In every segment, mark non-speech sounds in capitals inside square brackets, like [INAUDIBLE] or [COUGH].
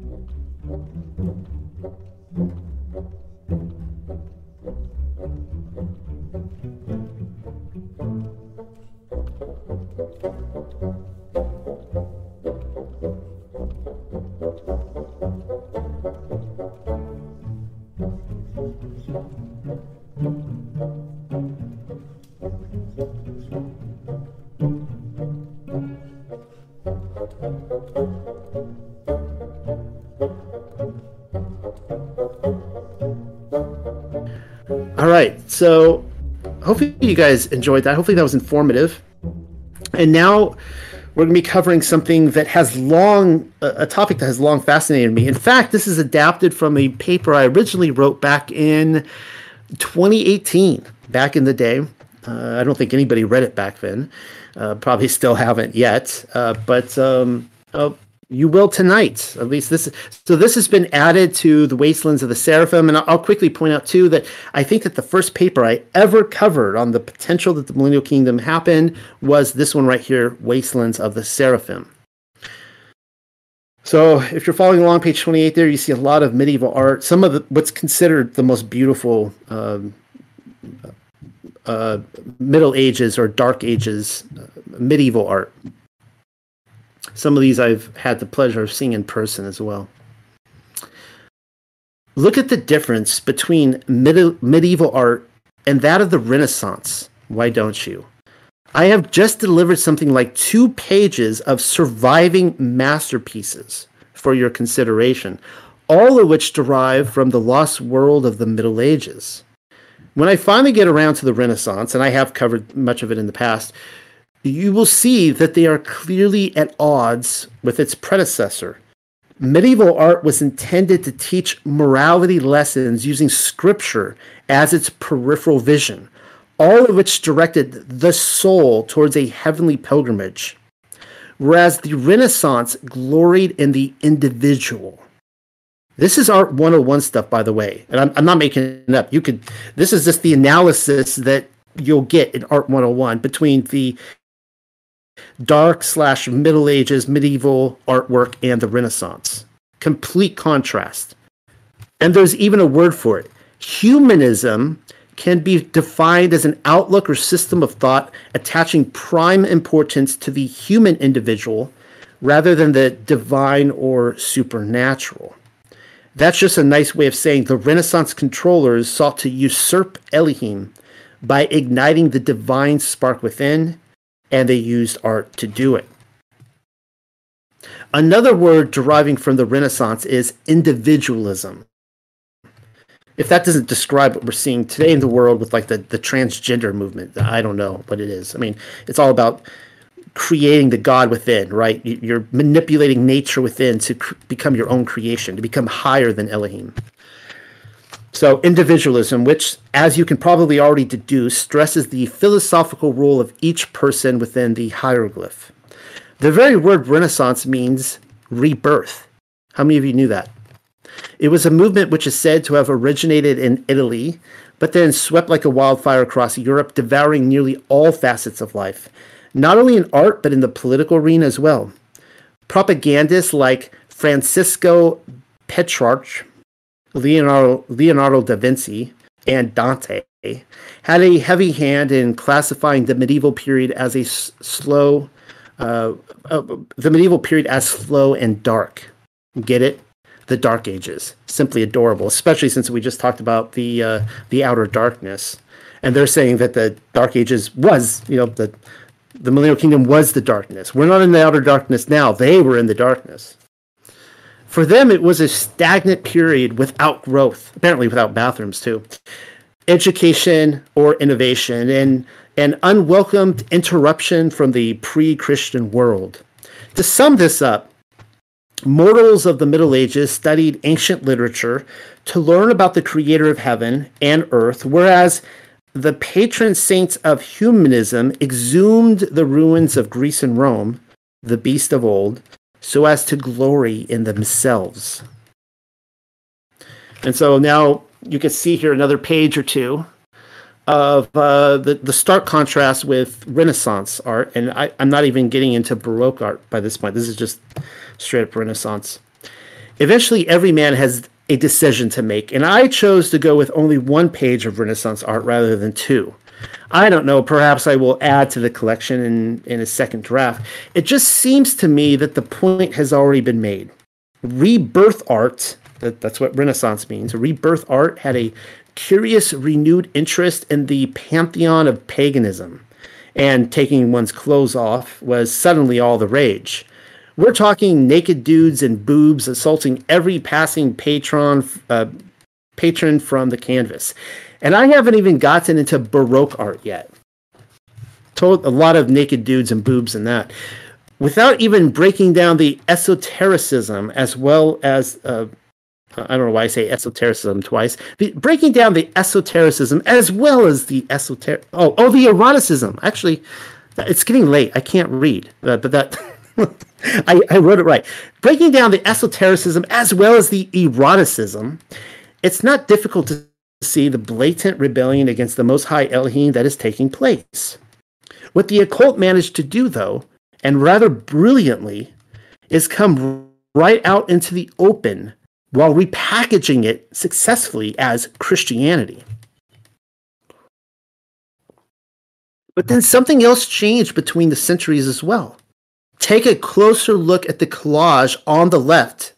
Thank you. You guys enjoyed that. Hopefully that was informative. And now we're going to be covering something that has long, a topic that has long fascinated me. In fact, this is adapted from a paper I originally wrote back in 2018, back in the day. Uh, I don't think anybody read it back then. Uh, probably still haven't yet. Uh, but um, uh, you will tonight. At least this. So this has been added to the Wastelands of the Seraphim, and I'll quickly point out too that I think that the first paper I ever covered on the potential that the Millennial Kingdom happened was this one right here, Wastelands of the Seraphim. So if you're following along page 28 there, you see a lot of medieval art. Some of the, what's considered the most beautiful um, uh, Middle Ages or Dark Ages uh, medieval art. Some of these I've had the pleasure of seeing in person as well. Look at the difference between medieval art and that of the Renaissance. Why don't you? I have just delivered something like two pages of surviving masterpieces for your consideration, all of which derive from the lost world of the Middle Ages. When I finally get around to the Renaissance, and I have covered much of it in the past, you will see that they are clearly at odds with its predecessor. Medieval art was intended to teach morality lessons using scripture as its peripheral vision, all of which directed the soul towards a heavenly pilgrimage. Whereas the Renaissance gloried in the individual. This is Art 101 stuff, by the way, and I'm, I'm not making it up. You could, this is just the analysis that you'll get in Art 101 between the dark slash Middle Ages medieval artwork and the Renaissance. Complete contrast. And there's even a word for it. Humanism can be defined as an outlook or system of thought attaching prime importance to the human individual rather than the divine or supernatural. That's just a nice way of saying the Renaissance controllers sought to usurp Elohim by igniting the divine spark within and they used art to do it. Another word deriving from the Renaissance is individualism. If that doesn't describe what we're seeing today in the world with like the, the transgender movement, I don't know what it is. I mean, it's all about creating the God within, right? You're manipulating nature within to cr- become your own creation, to become higher than Elohim. So, individualism, which, as you can probably already deduce, stresses the philosophical role of each person within the hieroglyph. The very word Renaissance means rebirth. How many of you knew that? It was a movement which is said to have originated in Italy, but then swept like a wildfire across Europe, devouring nearly all facets of life, not only in art, but in the political arena as well. Propagandists like Francisco Petrarch Leonardo, Leonardo da Vinci and Dante had a heavy hand in classifying the medieval period as a s- slow, uh, uh, the medieval period as slow and dark. Get it? The Dark Ages, simply adorable. Especially since we just talked about the uh, the outer darkness, and they're saying that the Dark Ages was, you know, the the Millennial Kingdom was the darkness. We're not in the outer darkness now. They were in the darkness. For them, it was a stagnant period without growth, apparently without bathrooms too, education or innovation, and an unwelcomed interruption from the pre Christian world. To sum this up, mortals of the Middle Ages studied ancient literature to learn about the creator of heaven and earth, whereas the patron saints of humanism exhumed the ruins of Greece and Rome, the beast of old, so as to glory in themselves. And so now you can see here another page or two of uh, the, the stark contrast with Renaissance art. And I, I'm not even getting into Baroque art by this point. This is just straight up Renaissance. Eventually, every man has a decision to make, and I chose to go with only one page of Renaissance art rather than two. I don't know, perhaps I will add to the collection in, in a second draft. It just seems to me that the point has already been made. Rebirth art, that, that's what Renaissance means, rebirth art had a curious renewed interest in the pantheon of paganism, and taking one's clothes off was suddenly all the rage. We're talking naked dudes and boobs assaulting every passing patron uh, patron from the canvas. And I haven't even gotten into Baroque art yet. Told a lot of naked dudes and boobs and that. Without even breaking down the esotericism as well as uh, I don't know why I say esotericism twice. Breaking down the esotericism as well as the esoteric. Oh, oh, the eroticism. Actually, it's getting late. I can't read, uh, but that [LAUGHS] I, I wrote it right. Breaking down the esotericism as well as the eroticism. It's not difficult to see the blatant rebellion against the Most High Elohim that is taking place. What the occult managed to do, though, and rather brilliantly, is come right out into the open while repackaging it successfully as Christianity. But then something else changed between the centuries as well. Take a closer look at the collage on the left,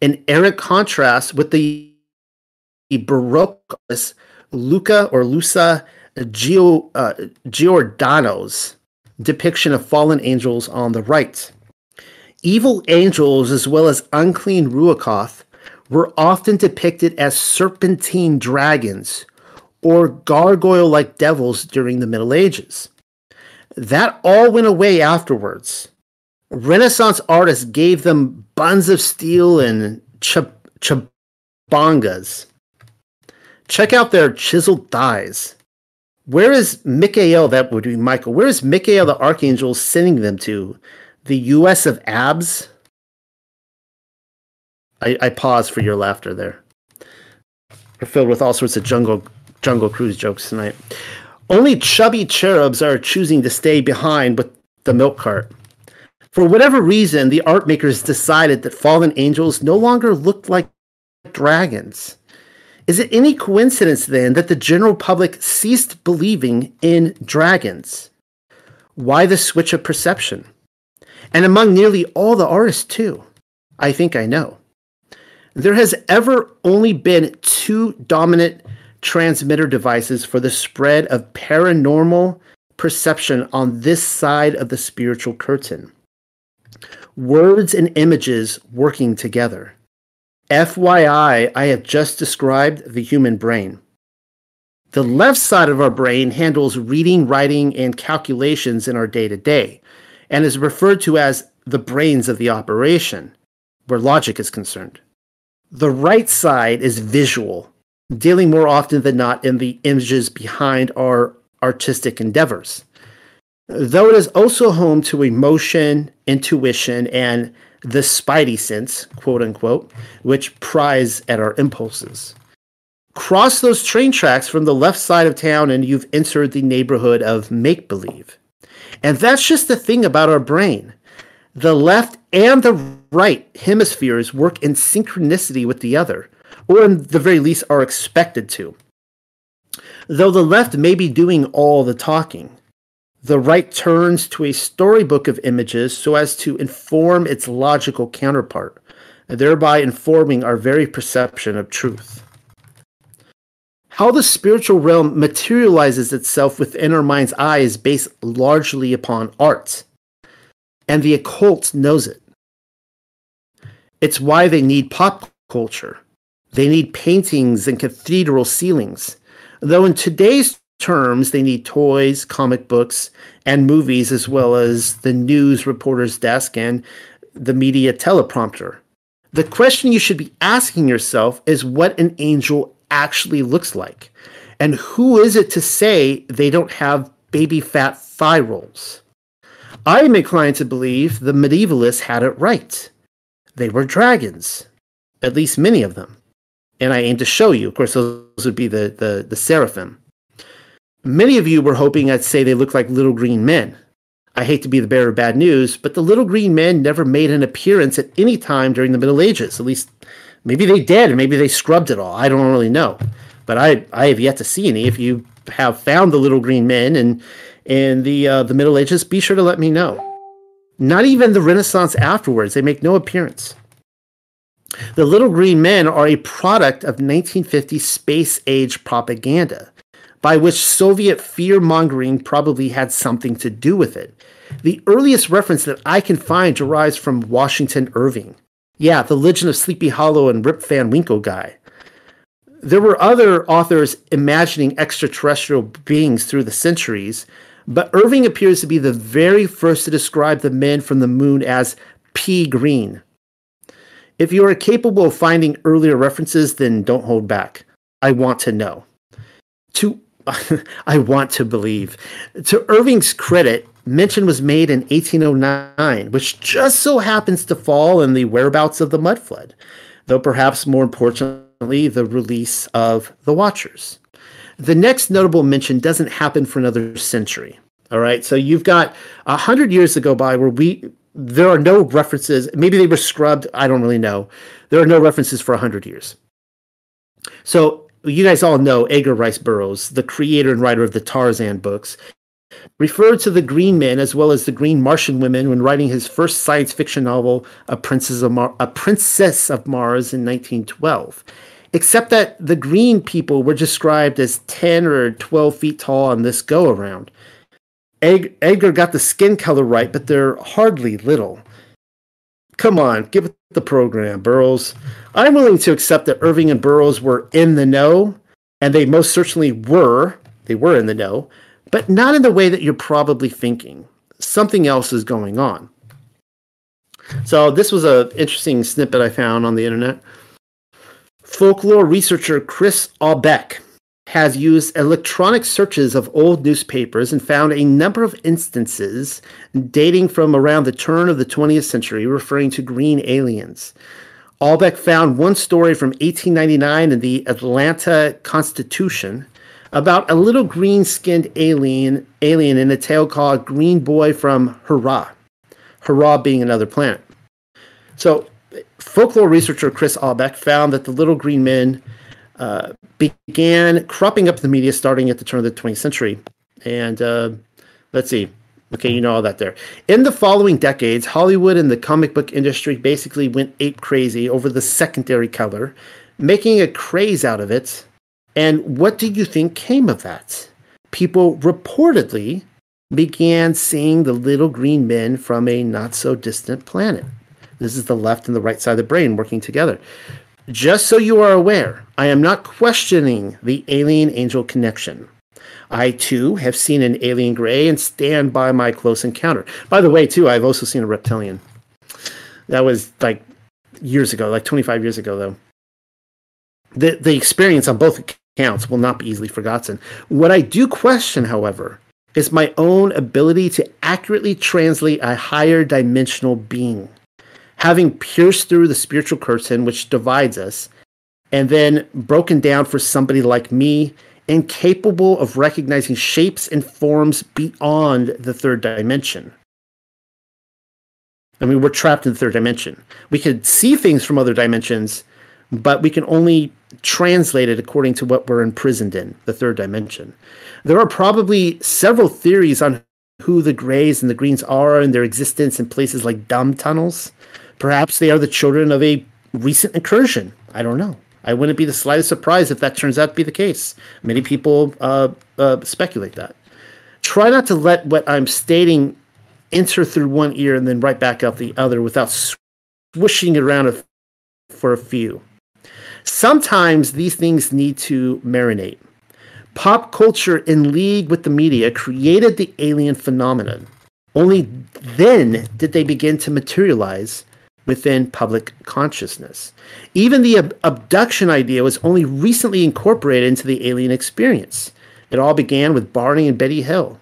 in errant contrast with the Baroque artist Luca or Lusa Gio, uh, Giordano's depiction of fallen angels on the right. Evil angels, as well as unclean Ruachoth, were often depicted as serpentine dragons or gargoyle like devils during the Middle Ages. That all went away afterwards. Renaissance artists gave them buns of steel and ch- chabangas. Check out their chiseled thighs. Where is Michael? That would be Michael. Where is Michael the Archangel sending them to? The U.S. of abs? I, I pause for your laughter there. We're filled with all sorts of jungle jungle cruise jokes tonight. Only chubby cherubs are choosing to stay behind with the milk cart. For whatever reason, the art makers decided that fallen angels no longer looked like dragons. Is it any coincidence then that the general public ceased believing in dragons? Why the switch of perception? And among nearly all the artists, too. I think I know. There has ever only been two dominant transmitter devices for the spread of paranormal perception on this side of the spiritual curtain. Words and images working together. FYI, I have just described the human brain. The left side of our brain handles reading, writing, and calculations in our day to day, and is referred to as the brains of the operation, where logic is concerned. The right side is visual, dealing more often than not in the images behind our artistic endeavors. Though it is also home to emotion, intuition, and the spidey sense, quote unquote, which pries at our impulses. Cross those train tracks from the left side of town and you've entered the neighborhood of make believe. And that's just the thing about our brain. The left and the right hemispheres work in synchronicity with the other, or in the very least are expected to. Though the left may be doing all the talking, the right turns to a storybook of images so as to inform its logical counterpart, thereby informing our very perception of truth. How the spiritual realm materializes itself within our mind's eye is based largely upon art, and the occult knows it. It's why they need pop culture. They need paintings and cathedral ceilings. Though in today's terms, they need toys, comic books, and movies, as well as the news reporter's desk and the media teleprompter. The question you should be asking yourself is what an angel actually looks like. And who is it to say they don't have baby fat thigh rolls? I am inclined to believe the medievalists had it right. They were dragons, at least many of them. And I aim to show you. Of course, those would be the, the, the seraphim. Many of you were hoping I'd say they look like little green men. I hate to be the bearer of bad news, but the little green men never made an appearance at any time during the Middle Ages. At least, maybe they did, and maybe they scrubbed it all. I don't really know, but I I have yet to see any. If you have found the little green men in in the uh, the Middle Ages, be sure to let me know. Not even the Renaissance afterwards; they make no appearance. The little green men are a product of 1950 space age propaganda by which Soviet fear mongering probably had something to do with it. The earliest reference that I can find derives from Washington Irving. Yeah, the Legend of Sleepy Hollow and Rip Van Winkle guy. There were other authors imagining extraterrestrial beings through the centuries, but Irving appears to be the very first to describe the men from the moon as pea green. If you are capable of finding earlier references, then don't hold back. I want to know. To [LAUGHS] I want to believe. To Irving's credit, mention was made in 1809, which just so happens to fall in the whereabouts of the mud flood, though perhaps more importantly, the release of the Watchers. The next notable mention doesn't happen for another century. All right, so you've got a hundred years to go by where we there are no references. Maybe they were scrubbed. I don't really know. There are no references for a hundred years. So you guys all know Edgar Rice Burroughs, the creator and writer of the Tarzan books, referred to the Green Men as well as the Green Martian Women when writing his first science fiction novel, A Princess of, Mar- A Princess of Mars, in 1912. Except that the green people were described as 10 or 12 feet tall on this go around. Ed- Edgar got the skin color right, but they're hardly little. Come on, give it the program, Burroughs. I'm willing to accept that Irving and Burroughs were in the know, and they most certainly were. They were in the know, but not in the way that you're probably thinking. Something else is going on. So this was an interesting snippet I found on the internet. Folklore researcher Chris Aubeck has used electronic searches of old newspapers and found a number of instances dating from around the turn of the 20th century referring to green aliens. Aubeck found one story from 1899 in the Atlanta Constitution about a little green-skinned alien alien in a tale called Green Boy from Hurrah. Hurrah being another planet. So, folklore researcher Chris Aubeck found that the little green men uh, began cropping up the media starting at the turn of the 20th century. And uh, let's see. Okay, you know all that there. In the following decades, Hollywood and the comic book industry basically went ape crazy over the secondary color, making a craze out of it. And what do you think came of that? People reportedly began seeing the little green men from a not so distant planet. This is the left and the right side of the brain working together. Just so you are aware, I am not questioning the alien angel connection. I too have seen an alien gray and stand by my close encounter. By the way, too, I've also seen a reptilian. That was like years ago, like 25 years ago, though. The, the experience on both accounts will not be easily forgotten. What I do question, however, is my own ability to accurately translate a higher dimensional being having pierced through the spiritual curtain which divides us, and then broken down for somebody like me, incapable of recognizing shapes and forms beyond the third dimension. I mean, we're trapped in the third dimension. We could see things from other dimensions, but we can only translate it according to what we're imprisoned in, the third dimension. There are probably several theories on who the grays and the greens are and their existence in places like dumb tunnels. Perhaps they are the children of a recent incursion. I don't know. I wouldn't be the slightest surprise if that turns out to be the case. Many people uh, uh, speculate that. Try not to let what I'm stating enter through one ear and then right back out the other without swishing it around for a few. Sometimes these things need to marinate. Pop culture, in league with the media, created the alien phenomenon. Only then did they begin to materialize within public consciousness. Even the ab- abduction idea was only recently incorporated into the alien experience. It all began with Barney and Betty Hill.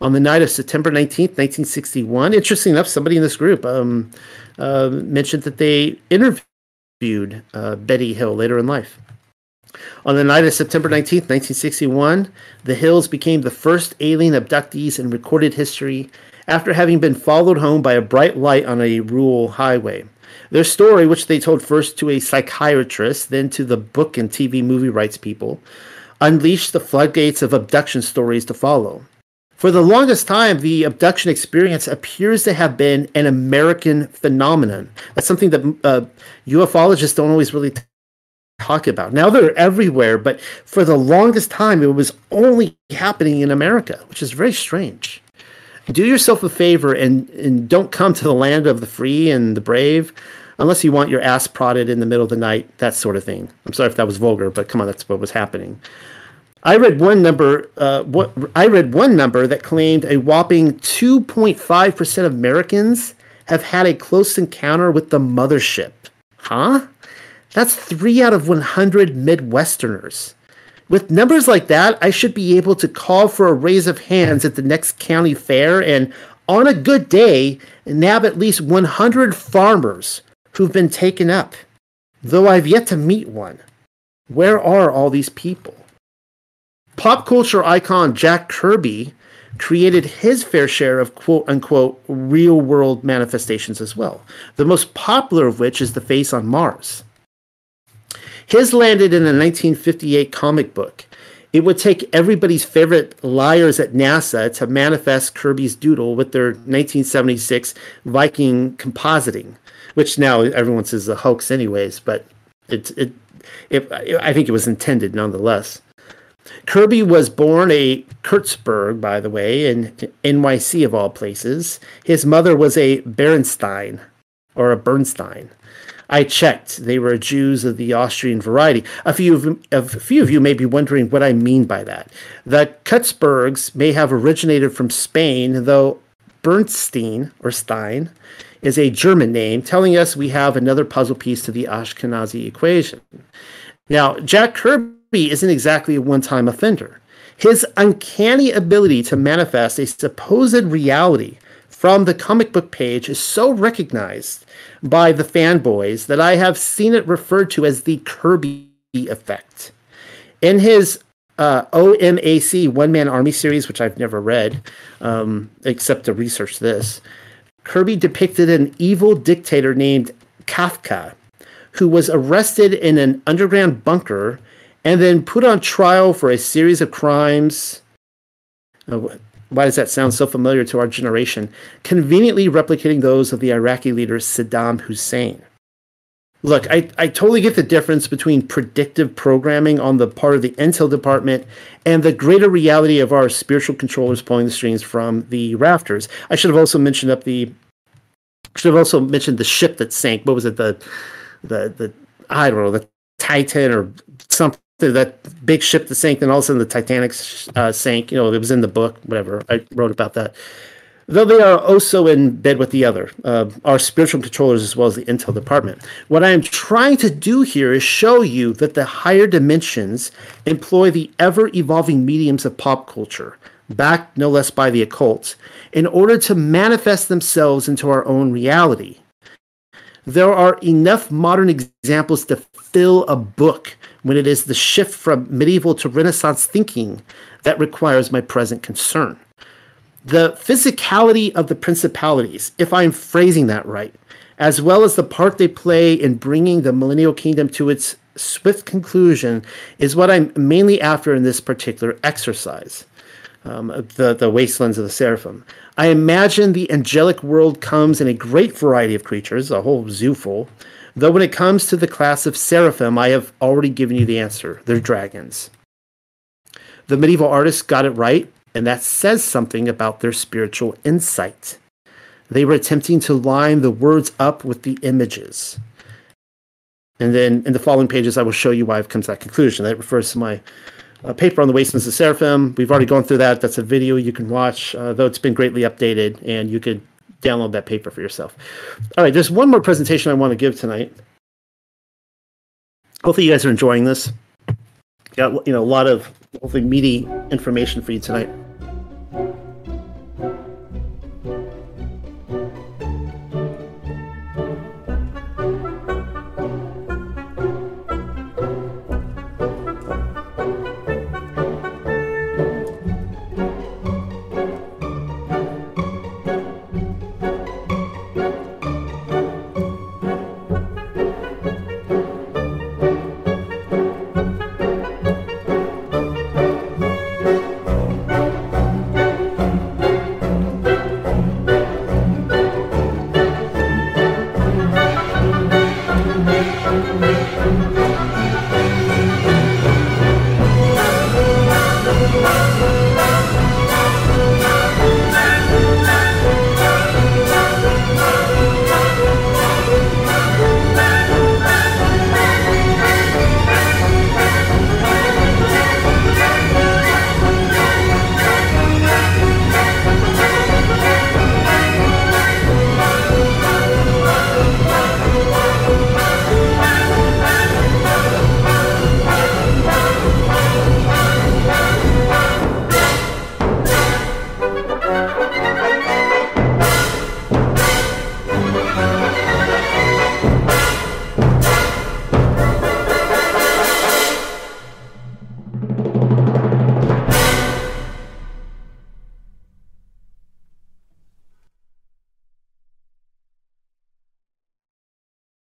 On the night of September 19th, 1961, interesting enough, somebody in this group um, uh, mentioned that they interviewed uh, Betty Hill later in life. On the night of September 19th, 1961, the Hills became the first alien abductees in recorded history after having been followed home by a bright light on a rural highway. Their story, which they told first to a psychiatrist, then to the book and TV movie rights people, unleashed the floodgates of abduction stories to follow. For the longest time, the abduction experience appears to have been an American phenomenon. That's something that uh, ufologists don't always really talk about. Now they're everywhere, but for the longest time, it was only happening in America, which is very strange. Do yourself a favor and, and don't come to the land of the free and the brave unless you want your ass prodded in the middle of the night, that sort of thing. I'm sorry if that was vulgar, but come on, that's what was happening. I read one number. Uh, what I read one number that claimed a whopping 2.5 percent of Americans have had a close encounter with the mothership. Huh? That's three out of 100 Midwesterners. With numbers like that, I should be able to call for a raise of hands at the next county fair and, on a good day, nab at least 100 farmers who've been taken up, though I've yet to meet one. Where are all these people? Pop culture icon Jack Kirby created his fair share of quote unquote real world manifestations as well, the most popular of which is the face on Mars. His landed in a 1958 comic book. It would take everybody's favorite liars at NASA to manifest Kirby's doodle with their 1976 Viking compositing, which now everyone says is a hoax, anyways. But it, it, it, I think it was intended nonetheless. Kirby was born a Kurtzberg, by the way, in NYC of all places. His mother was a Berenstein or a Bernstein. I checked. They were Jews of the Austrian variety. A few of, a few of you may be wondering what I mean by that. The Kurtzbergs may have originated from Spain, though Bernstein or Stein is a German name, telling us we have another puzzle piece to the Ashkenazi equation. Now, Jack Kirby isn't exactly a one time offender. His uncanny ability to manifest a supposed reality from the comic book page is so recognized by the fanboys that I have seen it referred to as the Kirby effect. In his uh, OMAC One Man Army series, which I've never read, um, except to research this, Kirby depicted an evil dictator named Kafka, who was arrested in an underground bunker and then put on trial for a series of crimes. Uh, why does that sound so familiar to our generation? Conveniently replicating those of the Iraqi leader Saddam Hussein. Look, I, I totally get the difference between predictive programming on the part of the intel department and the greater reality of our spiritual controllers pulling the strings from the rafters. I should have also mentioned up the should have also mentioned the ship that sank. What was it? The the the I don't know the Titan or something that big ship that sank, then all of a sudden the Titanic uh, sank. You know, it was in the book, whatever. I wrote about that. Though they are also in bed with the other, uh, our spiritual controllers as well as the intel department. What I am trying to do here is show you that the higher dimensions employ the ever evolving mediums of pop culture, backed no less by the occult, in order to manifest themselves into our own reality. There are enough modern examples to fill a book when it is the shift from medieval to Renaissance thinking that requires my present concern. The physicality of the principalities, if I'm phrasing that right, as well as the part they play in bringing the millennial kingdom to its swift conclusion, is what I'm mainly after in this particular exercise. Um, the, the wastelands of the seraphim. I imagine the angelic world comes in a great variety of creatures, a whole zoo full, Though when it comes to the class of seraphim, I have already given you the answer. They're dragons. The medieval artists got it right, and that says something about their spiritual insight. They were attempting to line the words up with the images. And then in the following pages, I will show you why I've come to that conclusion. That refers to my uh, paper on the Wastelands of Seraphim. We've already gone through that. That's a video you can watch, uh, though it's been greatly updated, and you could download that paper for yourself. All right, there's one more presentation I want to give tonight. Hopefully, you guys are enjoying this. Got you know a lot of hopefully meaty information for you tonight.